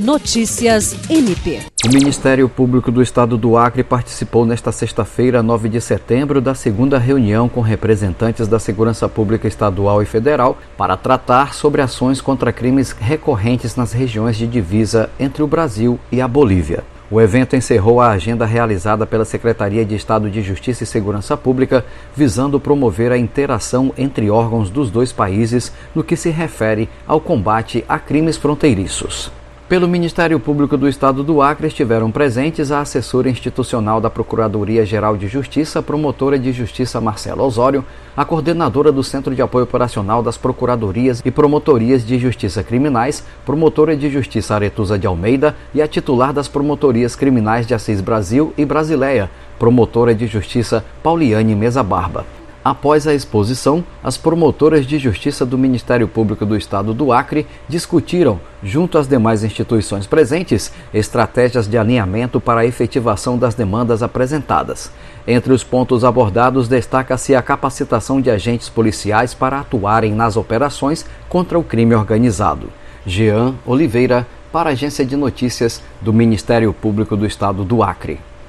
Notícias MP. O Ministério Público do Estado do Acre participou nesta sexta-feira, 9 de setembro, da segunda reunião com representantes da Segurança Pública Estadual e Federal para tratar sobre ações contra crimes recorrentes nas regiões de divisa entre o Brasil e a Bolívia. O evento encerrou a agenda realizada pela Secretaria de Estado de Justiça e Segurança Pública, visando promover a interação entre órgãos dos dois países no que se refere ao combate a crimes fronteiriços. Pelo Ministério Público do Estado do Acre estiveram presentes a assessora institucional da Procuradoria-Geral de Justiça, promotora de Justiça Marcela Osório, a coordenadora do Centro de Apoio Operacional das Procuradorias e Promotorias de Justiça Criminais, promotora de Justiça Aretusa de Almeida e a titular das Promotorias Criminais de Assis Brasil e Brasileia, promotora de Justiça Pauliane Mesa Barba. Após a exposição, as promotoras de justiça do Ministério Público do Estado do Acre discutiram, junto às demais instituições presentes, estratégias de alinhamento para a efetivação das demandas apresentadas. Entre os pontos abordados, destaca-se a capacitação de agentes policiais para atuarem nas operações contra o crime organizado. Jean Oliveira, para a Agência de Notícias do Ministério Público do Estado do Acre.